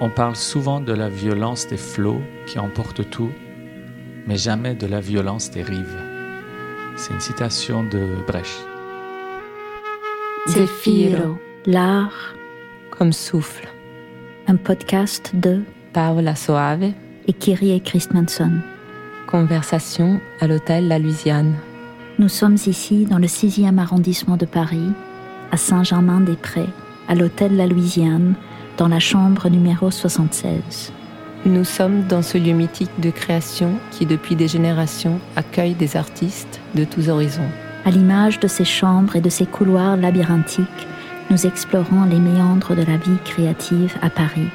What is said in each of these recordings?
On parle souvent de la violence des flots qui emportent tout, mais jamais de la violence des rives. C'est une citation de Brecht. Zefiro, l'art comme souffle. Un podcast de Paola Soave et Kyrie Christmanson. Conversation à l'hôtel La Louisiane. Nous sommes ici dans le 6e arrondissement de Paris, à Saint-Germain-des-Prés, à l'hôtel La Louisiane, dans la chambre numéro 76. Nous sommes dans ce lieu mythique de création qui, depuis des générations, accueille des artistes de tous horizons. À l'image de ces chambres et de ces couloirs labyrinthiques, nous explorons les méandres de la vie créative à Paris.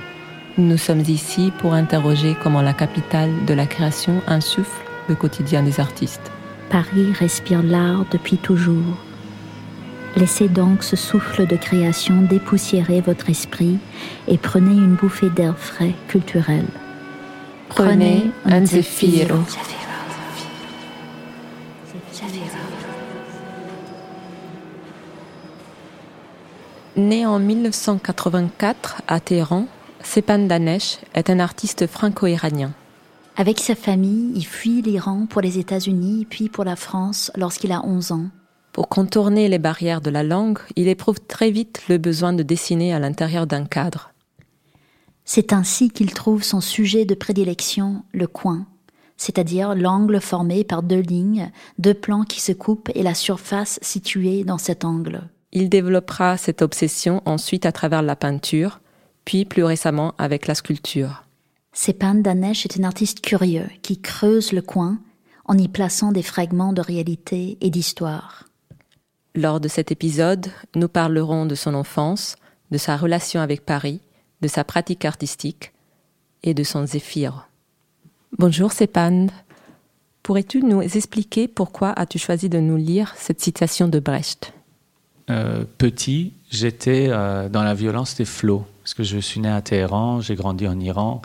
Nous sommes ici pour interroger comment la capitale de la création insuffle le quotidien des artistes. Paris respire l'art depuis toujours. Laissez donc ce souffle de création dépoussiérer votre esprit et prenez une bouffée d'air frais culturel. Prenez un zéphiro. Né en 1984 à Téhéran, Sepan Danesh est un artiste franco-iranien. Avec sa famille, il fuit l'Iran pour les États-Unis puis pour la France lorsqu'il a 11 ans. Pour contourner les barrières de la langue, il éprouve très vite le besoin de dessiner à l'intérieur d'un cadre. C'est ainsi qu'il trouve son sujet de prédilection, le coin, c'est-à-dire l'angle formé par deux lignes, deux plans qui se coupent et la surface située dans cet angle. Il développera cette obsession ensuite à travers la peinture, puis plus récemment avec la sculpture. Sepan Danesh est un artiste curieux qui creuse le coin en y plaçant des fragments de réalité et d'histoire. Lors de cet épisode, nous parlerons de son enfance, de sa relation avec Paris, de sa pratique artistique et de son zéphyr. Bonjour Sepan. Pourrais-tu nous expliquer pourquoi as-tu choisi de nous lire cette citation de Brecht? Euh, Petit, j'étais euh, dans la violence des flots, parce que je suis né à Téhéran, j'ai grandi en Iran,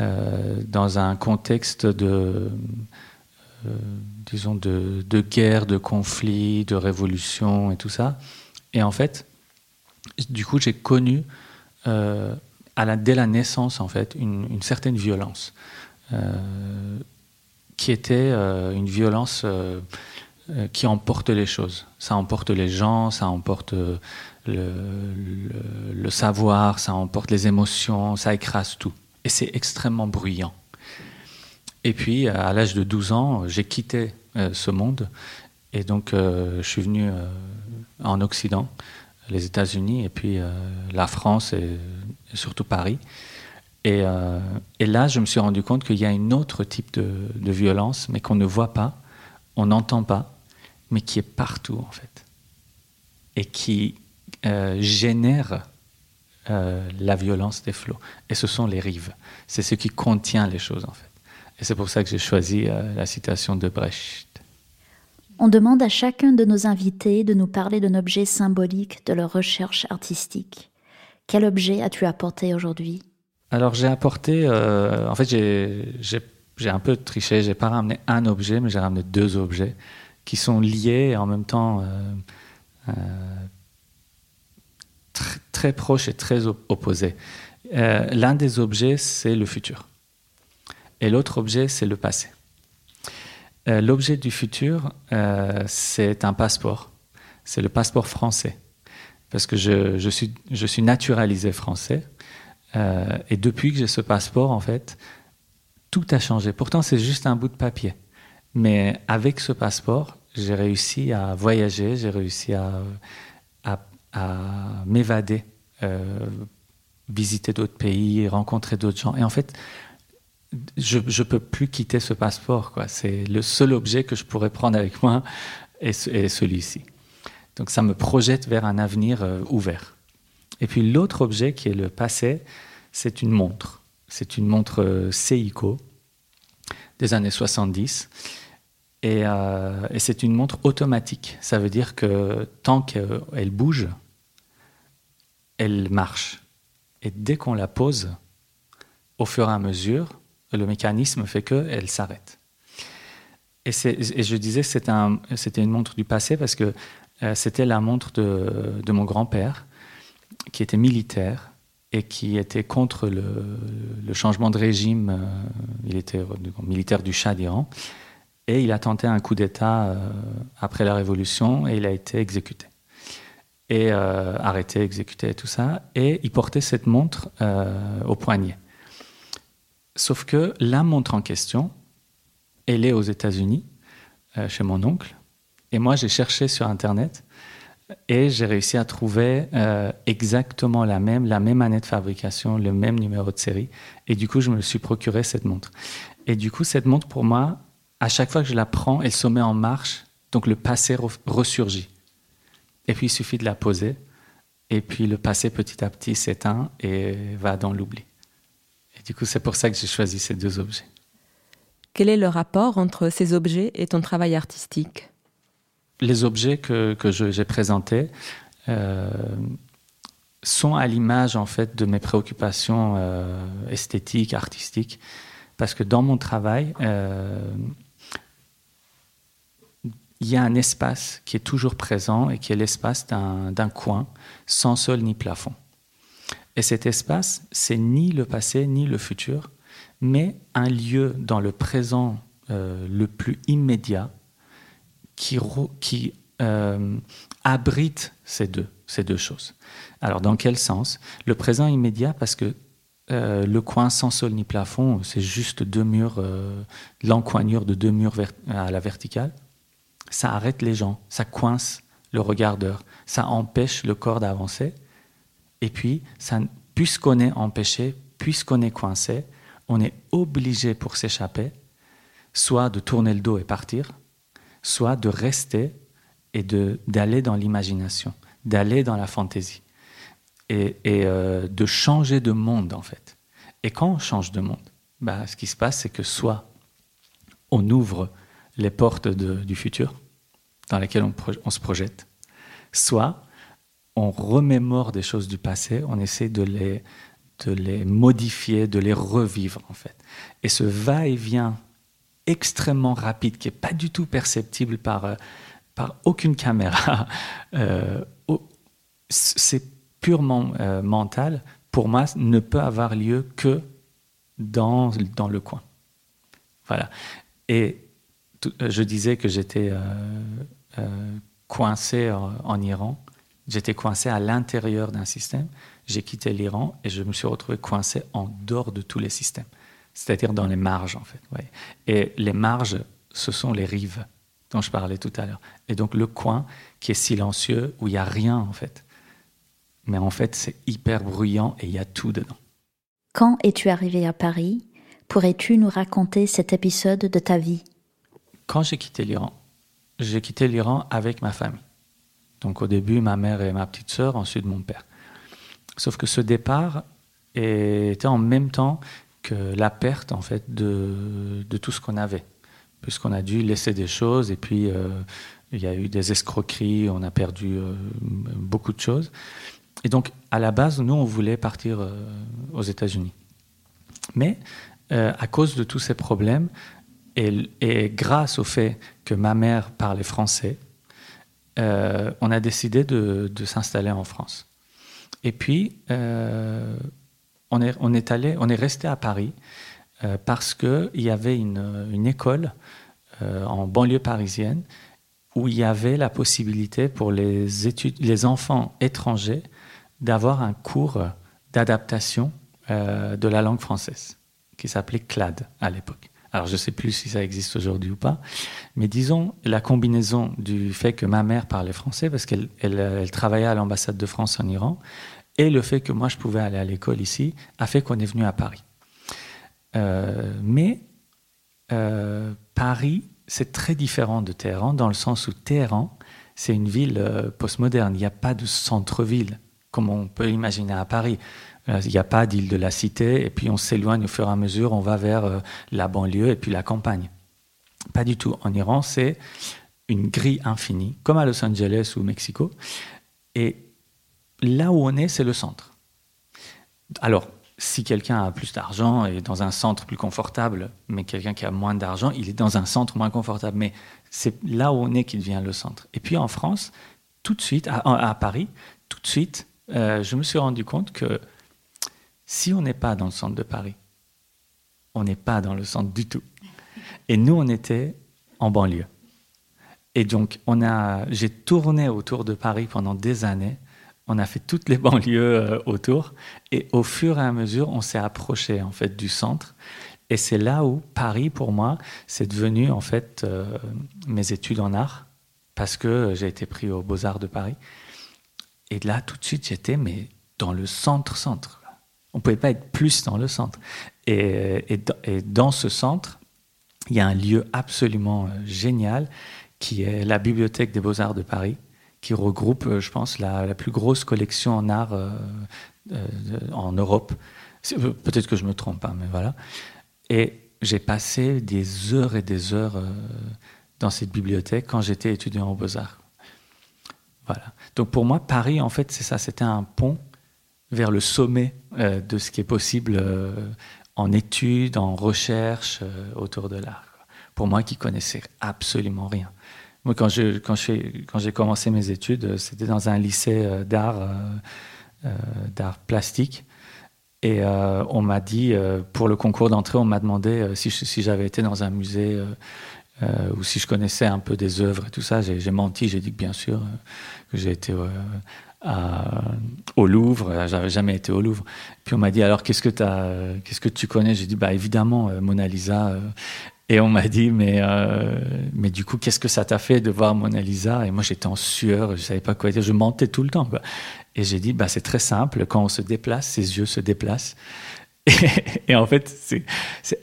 euh, dans un contexte de disons, de, guerre, de conflit, de révolution et tout ça. Et en fait, du coup, j'ai connu euh, dès la naissance, en fait, une, certaine violence, euh, qui était euh, une violence euh, qui emporte les choses. Ça emporte les gens, ça emporte le savoir, ça emporte les émotions, ça écrase tout. Et c'est extrêmement bruyant. Et puis, à l'âge de 12 ans, j'ai quitté euh, ce monde. Et donc, euh, je suis venu euh, en Occident, les États-Unis, et puis la France, et, surtout Paris. Et, là, je me suis rendu compte qu'il y a un autre type de violence, mais qu'on ne voit pas, on n'entend pas, mais qui est partout, en fait. Et qui génère la violence des flots. Et ce sont les rives. C'est ce qui contient les choses, en fait. Et c'est pour ça que j'ai choisi euh, la citation de Brecht. On demande à chacun de nos invités de nous parler d'un objet symbolique de leur recherche artistique. Quel objet as-tu apporté aujourd'hui? Alors j'ai apporté, euh, en fait j'ai un peu triché, j'ai pas ramené un objet, mais j'ai ramené deux objets qui sont liés et en même temps euh, très, très proches et très opposés. L'un des objets, c'est le futur et l'autre objet, c'est le passé. Euh, L'objet du futur, euh, c'est un passeport. C'est le passeport français. Parce que je, suis, naturalisé français. Euh, et depuis que j'ai ce passeport, en fait, tout a changé. Pourtant, c'est juste un bout de papier. Mais avec ce passeport, j'ai réussi à voyager, j'ai réussi à, à, m'évader, visiter d'autres pays, rencontrer d'autres gens. Et en fait, je ne peux plus quitter ce passeport. C'est le seul objet que je pourrais prendre avec moi et, celui-ci. Donc ça me projette vers un avenir euh, ouvert. Et puis l'autre objet qui est le passé, c'est une montre. C'est une montre euh, Seiko des années 70. Et, euh, et c'est une montre automatique. Ça veut dire que tant qu'elle bouge, elle marche. Et dès qu'on la pose, au fur et à mesure, le mécanisme fait qu'elle s'arrête. Et, je disais que c'était un, une montre du passé parce que euh, c'était la montre de, mon grand-père, qui était militaire et qui était contre le, changement de régime. Euh, il était militaire du Shah d'Iran. Et il a tenté un coup d'État euh, après la Révolution et il a été exécuté. Et arrêté, exécuté, tout ça. Et il portait cette montre au poignet. Sauf que la montre en question, elle est aux États-Unis, chez mon oncle. Et moi, j'ai cherché sur Internet et j'ai réussi à trouver euh, exactement la même, la même année de fabrication, le même numéro de série. Et du coup, je me suis procuré cette montre. Et du coup, cette montre, pour moi, à chaque fois que je la prends, elle se met en marche. Donc le passé ressurgit. Et puis, il suffit de la poser. Et puis, le passé, petit à petit, s'éteint et va dans l'oubli. Du coup, c'est pour ça que j'ai choisi ces deux objets. Quel est le rapport entre ces objets et ton travail artistique? Les objets que, que j'ai présentés euh, sont à l'image en fait de mes préoccupations euh, esthétiques, artistiques, parce que dans mon travail, euh, il y a un espace qui est toujours présent et qui est l'espace d'un coin sans sol ni plafond. Et cet espace, c'est ni le passé ni le futur, mais un lieu dans le présent le plus immédiat qui, euh, abrite ces deux, ces deux choses. Alors, dans quel sens? Le présent immédiat, parce que euh, le coin sans sol ni plafond, c'est juste deux murs, euh, l'encoignure de deux murs à la verticale. Ça arrête les gens, ça coince le regardeur, ça empêche le corps d'avancer. Et puis, puisqu'on est empêché, puisqu'on est coincé, on est obligé pour s'échapper, soit de tourner le dos et partir, soit de rester et d'aller dans l'imagination, d'aller dans la fantaisie et, euh, de changer de monde en fait. Et quand on change de monde, bah, ce qui se passe, c'est que soit on ouvre les portes du futur dans lesquelles on, se projette, soit on remémore des choses du passé, on essaie de les, de les modifier, de les revivre en fait. Et ce va-et-vient extrêmement rapide, qui n'est pas du tout perceptible par, euh, par aucune caméra. Euh, c'est purement euh, mental. Pour moi, ne peut avoir lieu que dans, dans le coin. Voilà. Et je disais que j'étais coincé en, Iran. J'étais coincé à l'intérieur d'un système. J'ai quitté l'Iran et je me suis retrouvé coincé en dehors de tous les systèmes c'est-à-dire dans les marges en fait. Et les marges, ce sont les rives dont je parlais tout à l'heure. Et donc le coin qui est silencieux, où il n'y a rien en fait. Mais en fait, c'est hyper bruyant et il y a tout dedans. Quand es-tu arrivé à Paris? Pourrais-tu nous raconter cet épisode de ta vie? Quand j'ai quitté l'Iran, j'ai quitté l'Iran avec ma famille. Donc au début, ma mère et ma petite sœur, ensuite mon père. Sauf que ce départ était en même temps la perte en fait de, tout ce qu'on avait, puisqu'on a dû laisser des choses et puis euh, il y a eu des escroqueries, on a perdu euh, beaucoup de choses. Et donc à la base, nous on voulait partir euh, aux États-Unis, mais à cause de tous ces problèmes et, grâce au fait que ma mère parlait français, on a décidé de, s'installer en France. Et puis, on est, on est, resté à Paris euh, parce qu'il y avait une, école euh, en banlieue parisienne où il y avait la possibilité pour les, les enfants étrangers d'avoir un cours d'adaptation euh, de la langue française qui s'appelait CLAD à l'époque. Alors je ne sais plus si ça existe aujourd'hui ou pas, mais disons la combinaison du fait que ma mère parlait français parce qu'elle elle travaillait à l'ambassade de France en Iran, et le fait que moi je pouvais aller à l'école ici a fait qu'on est venu à Paris. Euh, mais euh, Paris, c'est très différent de Téhéran dans le sens où Téhéran, c'est une ville euh, postmoderne. Il n'y a pas de centre-ville comme on peut imaginer à Paris. Il n'y a pas d'île de la cité et puis on s'éloigne au fur et à mesure, on va vers la banlieue et puis la campagne. Pas du tout. En Iran, c'est une grille infinie, comme à Los Angeles ou Mexico. Et là où on est, c'est le centre. Alors, si quelqu'un a plus d'argent et dans un centre plus confortable, mais quelqu'un qui a moins d'argent, il est dans un centre moins confortable. Mais c'est là où on est qui devient le centre. Et puis en France, tout de suite, à, Paris, tout de suite, euh, je me suis rendu compte que Si on n'est pas dans le centre de Paris, on n'est pas dans le centre du tout. Et nous, on était en banlieue. Et donc, on a, j'ai tourné autour de Paris pendant des années. On a fait toutes les banlieues euh, autour. Et au fur et à mesure, on s'est approché en fait du centre. Et c'est là où Paris, pour moi, c'est devenu en fait euh, mes études en art, parce que j'ai été pris aux Beaux-Arts de Paris. Et là, tout de suite, j'étais mais dans le centre-centre. On ne pouvait pas être plus dans le centre. Et, dans ce centre, il y a un lieu absolument euh, génial qui est la Bibliothèque des Beaux-Arts de Paris, qui regroupe, euh, je pense, la, plus grosse collection en art en Europe. Peut-être que je me trompe, hein, mais voilà. Et j'ai passé des heures et des heures euh, dans cette bibliothèque quand j'étais étudiant aux Beaux-Arts. Voilà. Donc pour moi, Paris, en fait, c'est ça, c'était un pont vers le sommet euh, de ce qui est possible euh, en études, en recherche autour de l'art. Pour moi qui connaissais absolument rien. Moi, quand j'ai quand quand commencé mes études, c'était dans un lycée d'art d'art plastique. Et euh, on m'a dit, euh, pour le concours d'entrée, on m'a demandé euh, si j'avais été dans un musée ou si je connaissais un peu des œuvres et tout ça. J'ai menti, j'ai dit que bien sûr, que j'ai été au Louvre. J'avais jamais été au Louvre. Puis on m'a dit, alors qu'est-ce que, tu connais? J'ai dit, bah évidemment, Mona Lisa. Et on m'a dit, mais, mais du coup, qu'est-ce que ça t'a fait de voir Mona Lisa? Et moi, j'étais en sueur, je savais pas quoi dire, je mentais tout le temps. Et j'ai dit, bah, c'est très simple, quand on se déplace, ses yeux se déplacent. Et, en fait, c'est,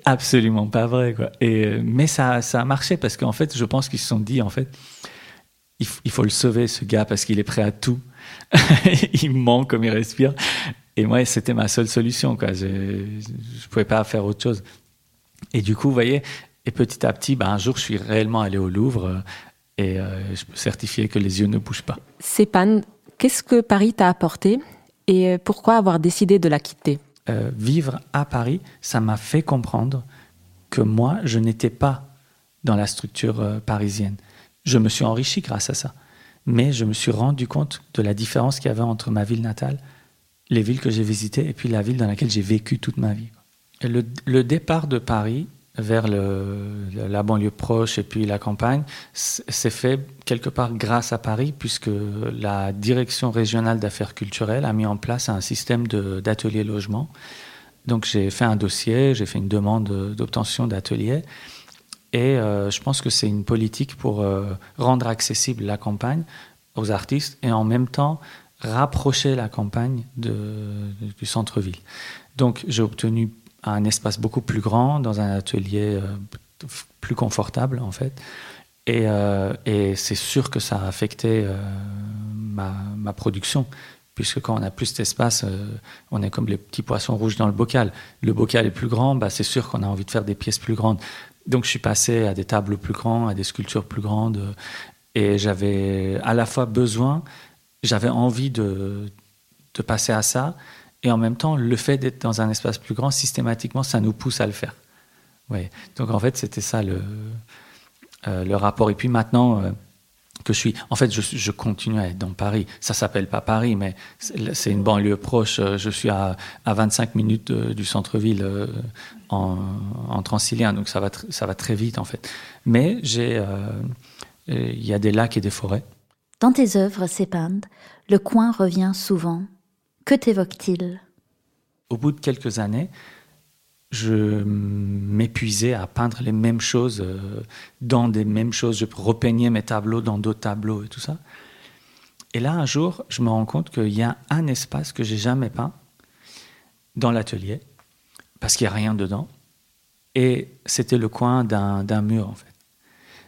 absolument pas vrai. Quoi. Et, mais ça, ça a marché parce qu'en fait, je pense qu'ils se sont dit, en fait, il, faut le sauver, ce gars, parce qu'il est prêt à tout. il ment comme il respire. Et moi, c'était ma seule solution. Quoi. Je ne pouvais pas faire autre chose. Et du coup, vous voyez, et petit à petit, bah, un jour, je suis réellement allé au Louvre et euh, je peux certifier que les yeux ne bougent pas. Pas Qu'est-ce que Paris t'a apporté et pourquoi avoir décidé de la quitter? Euh, Vivre à Paris, ça m'a fait comprendre que moi, je n'étais pas dans la structure euh, parisienne. Je me suis enrichi grâce à ça. Mais je me suis rendu compte de la différence qu'il y avait entre ma ville natale, les villes que j'ai visitées, et puis la ville dans laquelle j'ai vécu toute ma vie. le départ de Paris, vers la banlieue proche et puis la campagne, c'est fait quelque part grâce à Paris, puisque la direction régionale d'affaires culturelles a mis en place un système d'ateliers logement. Donc j'ai fait un dossier, j'ai fait une demande d'obtention d'ateliers, et euh, je pense que c'est une politique pour euh, rendre accessible la campagne aux artistes et en même temps rapprocher la campagne du centre-ville. Donc j'ai obtenu un espace beaucoup plus grand, dans un atelier euh, plus confortable en fait. Et, euh, et c'est sûr que ça a affecté euh, ma, production, puisque quand on a plus d'espace, on est comme les petits poissons rouges dans le bocal. Le bocal est plus grand, bah, c'est sûr qu'on a envie de faire des pièces plus grandes. Donc je suis passé à des tableaux plus grands, à des sculptures plus grandes, et j'avais à la fois besoin, j'avais envie de, de passer à ça, et en même temps, le fait d'être dans un espace plus grand, systématiquement, ça nous pousse à le faire. Ouais. Donc en fait, c'était ça le, euh, le rapport. Et puis maintenant euh, que je suis... En fait, je, continue à être dans Paris. Ça s'appelle pas Paris, mais c'est une banlieue proche. Euh, je suis à, à 25 minutes du centre-ville en, en, transilien, donc ça va, ça va très vite en fait. Mais j'ai... Il y a des lacs et des forêts. Dans tes œuvres, Sépande, le coin revient souvent que t'évoque-t-il? Au bout de quelques années, je m'épuisais à peindre les mêmes choses euh, dans des mêmes choses. Je repeignais mes tableaux dans d'autres tableaux et tout ça. Et là, un jour, je me rends compte qu'il y a un espace que j'ai jamais peint dans l'atelier, parce qu'il n'y a rien dedans. Et c'était le coin d'un mur, en fait.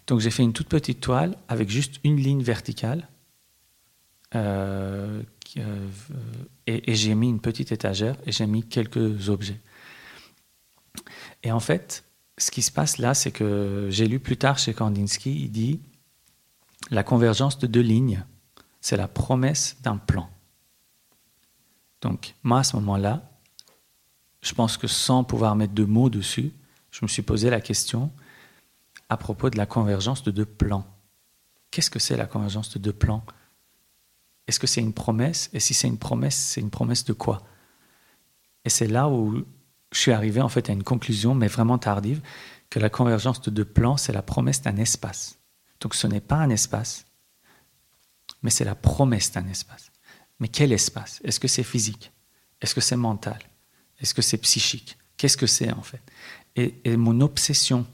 Donc j'ai fait une toute petite toile avec juste une ligne verticale. Euh, euh, et, j'ai mis une petite étagère et j'ai mis quelques objets. Et en fait, ce qui se passe là, c'est que j'ai lu plus tard chez Kandinsky, il dit la convergence de deux lignes, c'est la promesse d'un plan. Donc, moi, à ce moment-là, je pense que sans pouvoir mettre de mots dessus, je me suis posé la question à propos de la convergence de deux plans. Qu'est-ce que c'est la convergence de deux plans? Est-ce que c'est une promesse? Et si c'est une promesse, c'est une promesse de quoi? Et c'est là où je suis arrivé en fait à une conclusion, mais vraiment tardive, que la convergence de deux plans, c'est la promesse d'un espace. Donc ce n'est pas un espace, mais c'est la promesse d'un espace. Mais quel espace? Est-ce que c'est physique? Est-ce que c'est mental? Est-ce que c'est psychique? Qu'est-ce que c'est en fait? Et, mon obsession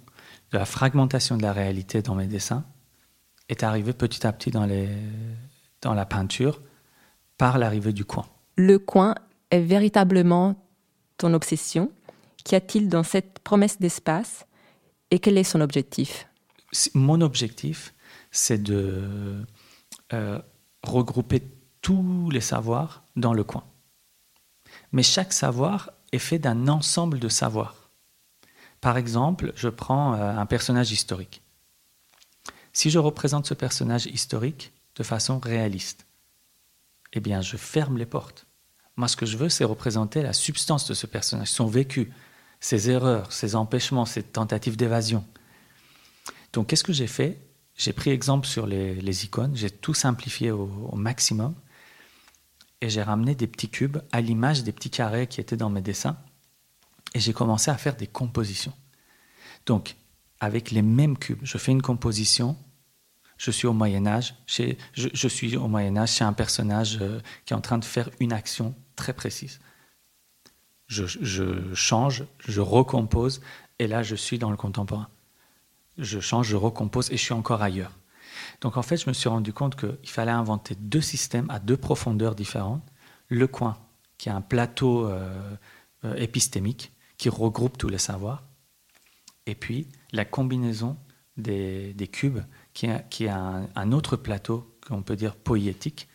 de la fragmentation de la réalité dans mes dessins est arrivée petit à petit dans, les, dans la peinture par l'arrivée du coin. Le coin est véritablement ton obsession Qu'y a-t-il dans cette promesse d'espace et quel est son objectif? Mon objectif, c'est de euh, regrouper tous les savoirs dans le coin. Mais chaque savoir est fait d'un ensemble de savoirs. Par exemple, je prends euh, un personnage historique. Si je représente ce personnage historique de façon réaliste, eh bien, je ferme les portes. Moi, ce que je veux, c'est représenter la substance de ce personnage, son vécu, ses erreurs, ses empêchements, ses tentatives d'évasion. Donc, qu'est-ce que j'ai fait? J'ai pris exemple sur les, icônes, j'ai tout simplifié au, maximum, et j'ai ramené des petits cubes à l'image des petits carrés qui étaient dans mes dessins, et j'ai commencé à faire des compositions. Donc, avec les mêmes cubes, je fais une composition je suis au Moyen Âge, je, suis au Moyen Âge chez un personnage euh, qui est en train de faire une action très précise. Je, change, je recompose, et là je suis dans le contemporain. Je change, je recompose, et je suis encore ailleurs. Donc en fait, je me suis rendu compte qu'il fallait inventer deux systèmes à deux profondeurs différentes. Le coin, qui est un plateau euh, euh, épistémique qui regroupe tous les savoirs, et puis la combinaison des, des cubes qui est, un, autre plateau qu'on peut dire poétique,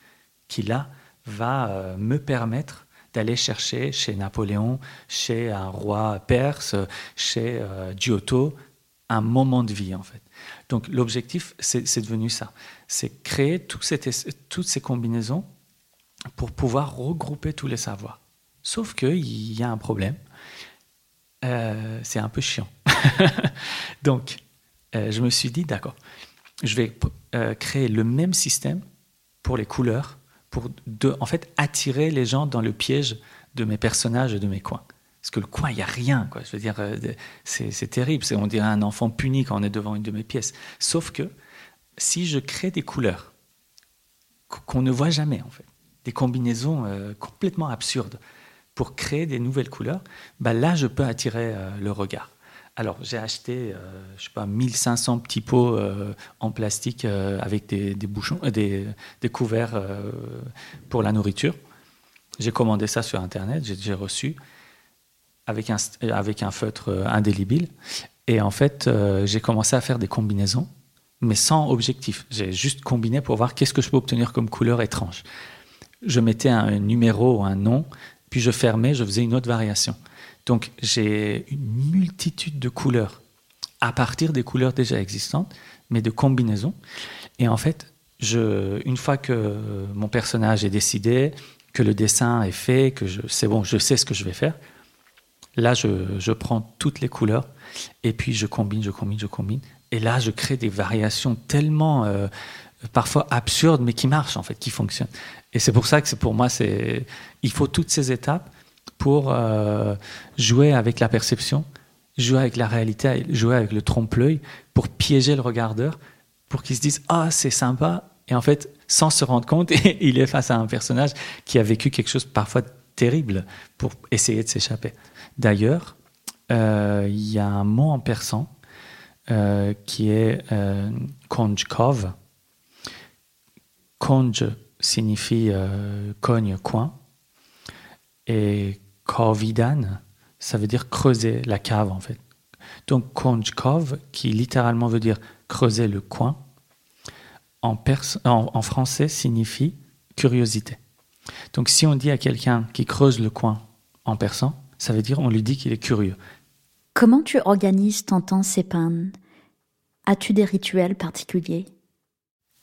qui là va euh, me permettre d'aller chercher chez Napoléon, chez un roi perse, chez euh, Giotto, un moment de vie en fait. Donc l'objectif, c'est devenu ça, c'est créer toutes ces combinaisons pour pouvoir regrouper tous les savoirs. Sauf qu'il y a un problème, euh, c'est un peu chiant. Donc je me suis dit, d'accord, je vais euh, créer le même système pour les couleurs, pour en fait attirer les gens dans le piège de mes personnages et de mes coins. Parce que le coin, il n'y a rien. Quoi. Je veux dire, euh, c'est terrible. On dirait un enfant puni quand on est devant une de mes pièces. Sauf que si je crée des couleurs qu'on ne voit jamais, en fait, des combinaisons euh, complètement absurdes pour créer des nouvelles couleurs, bah là, je peux attirer le regard. Alors, j'ai acheté, euh, je sais pas, 1500 petits pots euh, en plastique euh, avec des, bouchons, des, couverts pour la nourriture. J'ai commandé ça sur Internet, j'ai reçu avec un, un feutre indélébile. Et en fait, j'ai commencé à faire des combinaisons, mais sans objectif. J'ai juste combiné pour voir qu'est-ce que je peux obtenir comme couleur étrange. Je mettais un numéro ou un nom, puis je fermais, je faisais une autre variation. Donc j'ai une multitude de couleurs à partir des couleurs déjà existantes, mais de combinaisons. Et en fait, une fois que mon personnage est décidé, que le dessin est fait, que c'est bon, je sais ce que je vais faire, là je, prends toutes les couleurs et puis je combine, je combine, je combine. Et là, je crée des variations tellement euh, parfois absurdes, mais qui marchent en fait, qui fonctionnent. Et c'est pour ça que pour moi, il faut toutes ces étapes pour euh, jouer avec la perception, jouer avec la réalité, jouer avec le trompe-l'œil, pour piéger le regardeur, pour qu'il se dise Ah, c'est sympa. Et en fait, sans se rendre compte, il est face à un personnage qui a vécu quelque chose parfois terrible pour essayer de s'échapper. D'ailleurs, euh, il y a un mot en persan euh, qui est euh, konjkov. Konj signifie cogne, coin. Et Korvidan, ça veut dire creuser la cave en fait. Donc Konjkov, qui littéralement veut dire creuser le coin, en, en, français signifie curiosité. Donc si on dit à quelqu'un qui creuse le coin en persan, ça veut dire on lui dit qu'il est curieux. Comment tu organises ton temps Sépan As-tu des rituels particuliers?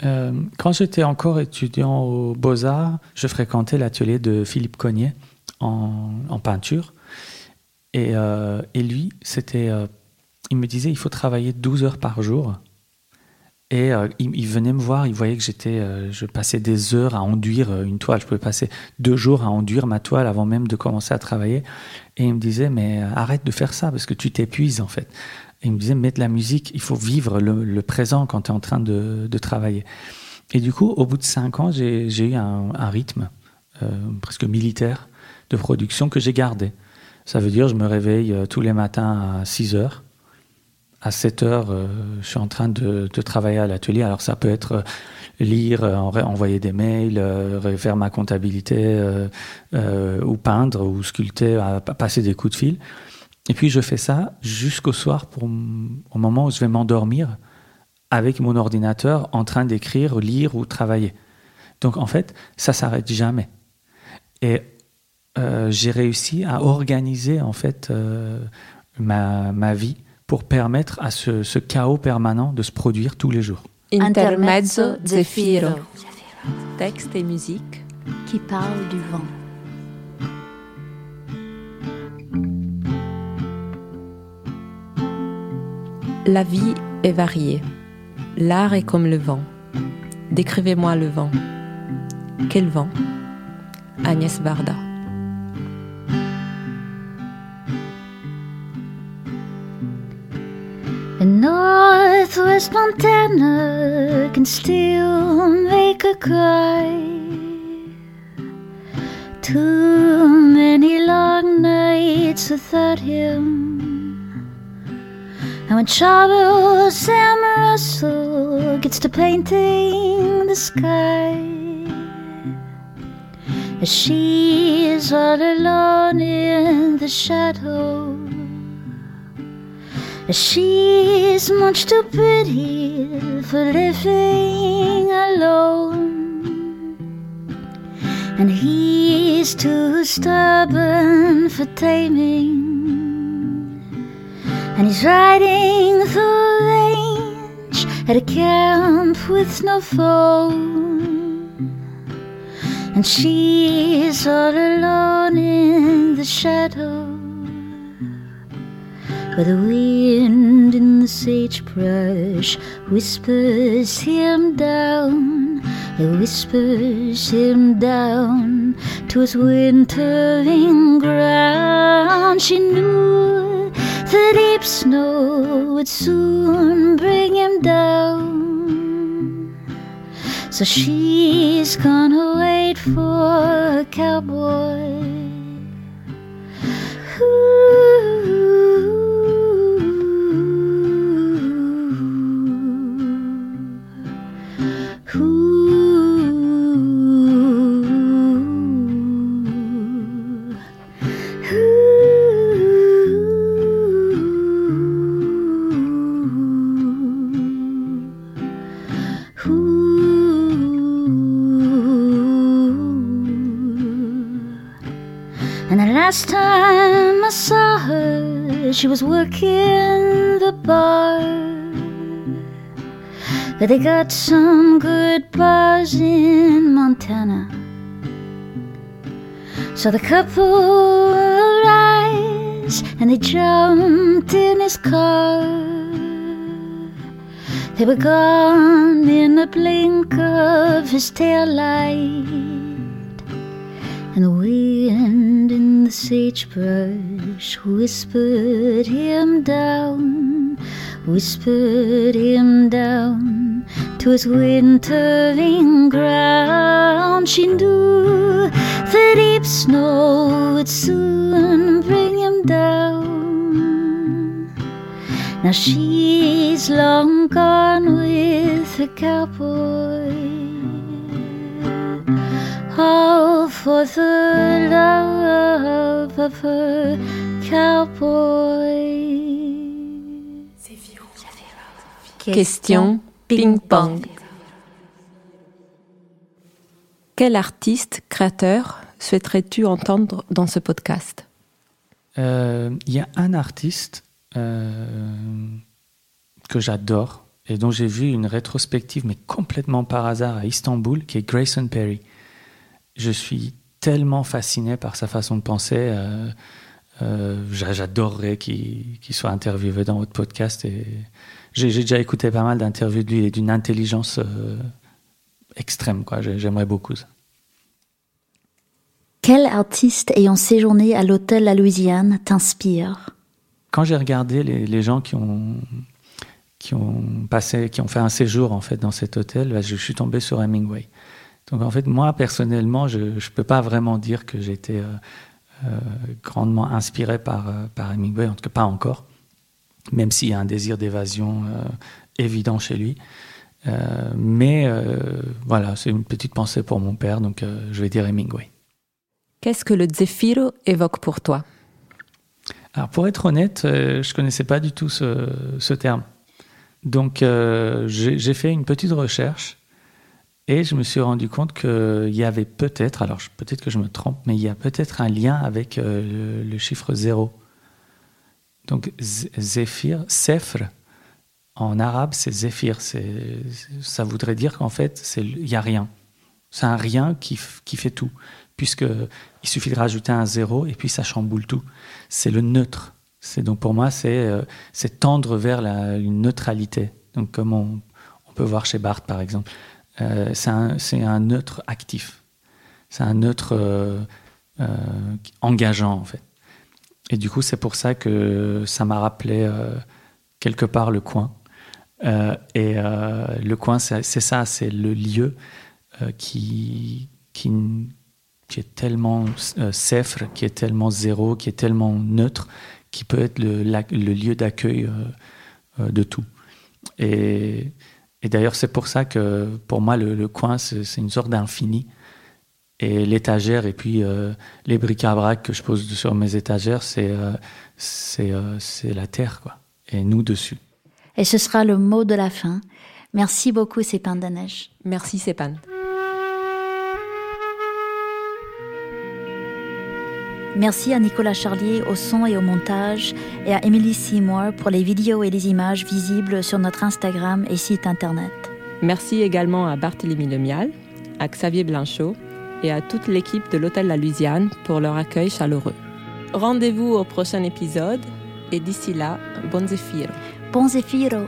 Euh, Quand j'étais encore étudiant aux Beaux-Arts, je fréquentais l'atelier de Philippe Cognet, en, peinture. Et, euh, et lui, c'était, euh, il me disait, il faut travailler 12 heures par jour. Et euh, il, venait me voir, il voyait que j'étais, je passais des heures à enduire une toile. Je pouvais passer deux jours à enduire ma toile avant même de commencer à travailler. Et il me disait, mais arrête de faire ça parce que tu t'épuises en fait. Il me disait, mets de la musique, il faut vivre le, présent quand tu es en train de, de, travailler. Et du coup, au bout de cinq ans, j'ai eu un, un rythme presque militaire de production que j'ai gardé. Ça veut dire, je me réveille tous les matins à 6 heures à 7 heures, euh, je suis en train de, travailler à l'atelier. Alors ça peut être euh, lire, euh, envoyer des mails, faire ma comptabilité, ou peindre, ou sculpter, passer des coups de fil. Et puis je fais ça jusqu'au soir, pour, au moment où je vais m'endormir, avec mon ordinateur, en train d'écrire, lire ou travailler. Donc en fait, ça s'arrête jamais. Et j'ai réussi à organiser en fait ma, ma vie pour permettre à ce, ce, chaos permanent de se produire tous les jours. Intermezzo Zefiro. Texte et musique qui parle du vent. La vie est variée. L'art est comme le vent. Décrivez-moi le vent. Quel vent? Agnès Varda. A northwest Montana can still make a cry. Too many long nights without him. And when Charles Sam Russell gets to painting the sky, she is all alone in the shadows. She's much too pretty for living alone, and he's too stubborn for taming. And he's riding the range at a camp with no phone, and she's all alone in the shadows where the wind in the sagebrush whispers him down, it whispers him down to his wintering ground. She knew the deep snow would soon bring him down. So she's gonna wait for a cowboy. She was working the bar. But they got some good bars in Montana. So the couple arrived and they jumped in his car. They were gone in the blink of his tail light and the wind in the sagebrush whispered him down, whispered him down to his wintering ground. She knew the deep snow would soon bring him down. Now she's long gone with the cowboy Question ping-pong. Quel artiste, créateur souhaiterais-tu entendre dans ce podcast? Il euh, y a un artiste euh, que j'adore et dont j'ai vu une rétrospective, mais complètement par hasard, à Istanbul, qui est Grayson Perry je suis tellement fasciné par sa façon de penser. Euh, euh, J'adorerais qu'il soit interviewé dans votre podcast et j'ai déjà écouté pas mal d'interviews de lui et d'une intelligence extrême. Quoi. J'aimerais beaucoup ça. Quel artiste ayant séjourné à l'hôtel La Louisiane t'inspire? Quand j'ai regardé les, les, gens qui ont, qui ont passé, qui ont fait un séjour en fait dans cet hôtel, bah, je suis tombé sur Hemingway. Donc en fait, moi personnellement, je ne peux pas vraiment dire que j'étais euh, euh, grandement inspiré par, euh, par Hemingway, en tout cas pas encore, même s'il y a un désir d'évasion évident chez lui. mais voilà, c'est une petite pensée pour mon père, donc je vais dire Hemingway. Qu'est-ce que le Zefiro évoque pour toi? Alors, pour être honnête, euh, je ne connaissais pas du tout ce, terme. Donc, euh, j'ai fait une petite recherche et je me suis rendu compte qu'il y avait peut-être, alors peut-être que je me trompe, mais il y a peut-être un lien avec euh, le, chiffre zéro. Donc, Zéphir, Sefr, en arabe, c'est Zéphir. Ça voudrait dire qu'en fait, il n'y a rien. C'est un rien qui, fait tout puisqu'il suffit de rajouter un zéro et puis ça chamboule tout. C'est le neutre. C'est donc pour moi, c'est euh, tendre vers la, une neutralité. Donc comme on, on, peut voir chez Barthes par exemple, euh, c'est un, un, neutre actif. C'est un neutre euh, euh, engageant en fait. Et du coup, c'est pour ça que ça m'a rappelé quelque part le coin. et le coin, c'est ça, c'est le lieu qui, qui, est tellement euh, qui est tellement zéro, qui est tellement neutre, qui peut être le, le lieu d'accueil de tout. Et, et d'ailleurs, c'est pour ça que pour moi, le, coin, c'est une sorte d'infini. Et l'étagère et puis euh, les bric-à-brac que je pose sur mes étagères, c'est c'est la terre, quoi. Et nous dessus. Et ce sera le mot de la fin. Merci beaucoup, Sépan Danesh. Merci, Sépan. Merci à Nicolas Charlier au son et au montage et à Emily Seymour pour les vidéos et les images visibles sur notre Instagram et site internet. Merci également à Barthélemy Lemial, à Xavier Blanchot et à toute l'équipe de l'Hôtel La Louisiane pour leur accueil chaleureux. Rendez-vous au prochain épisode et d'ici là, bon zéphiro. Bon zéphiro.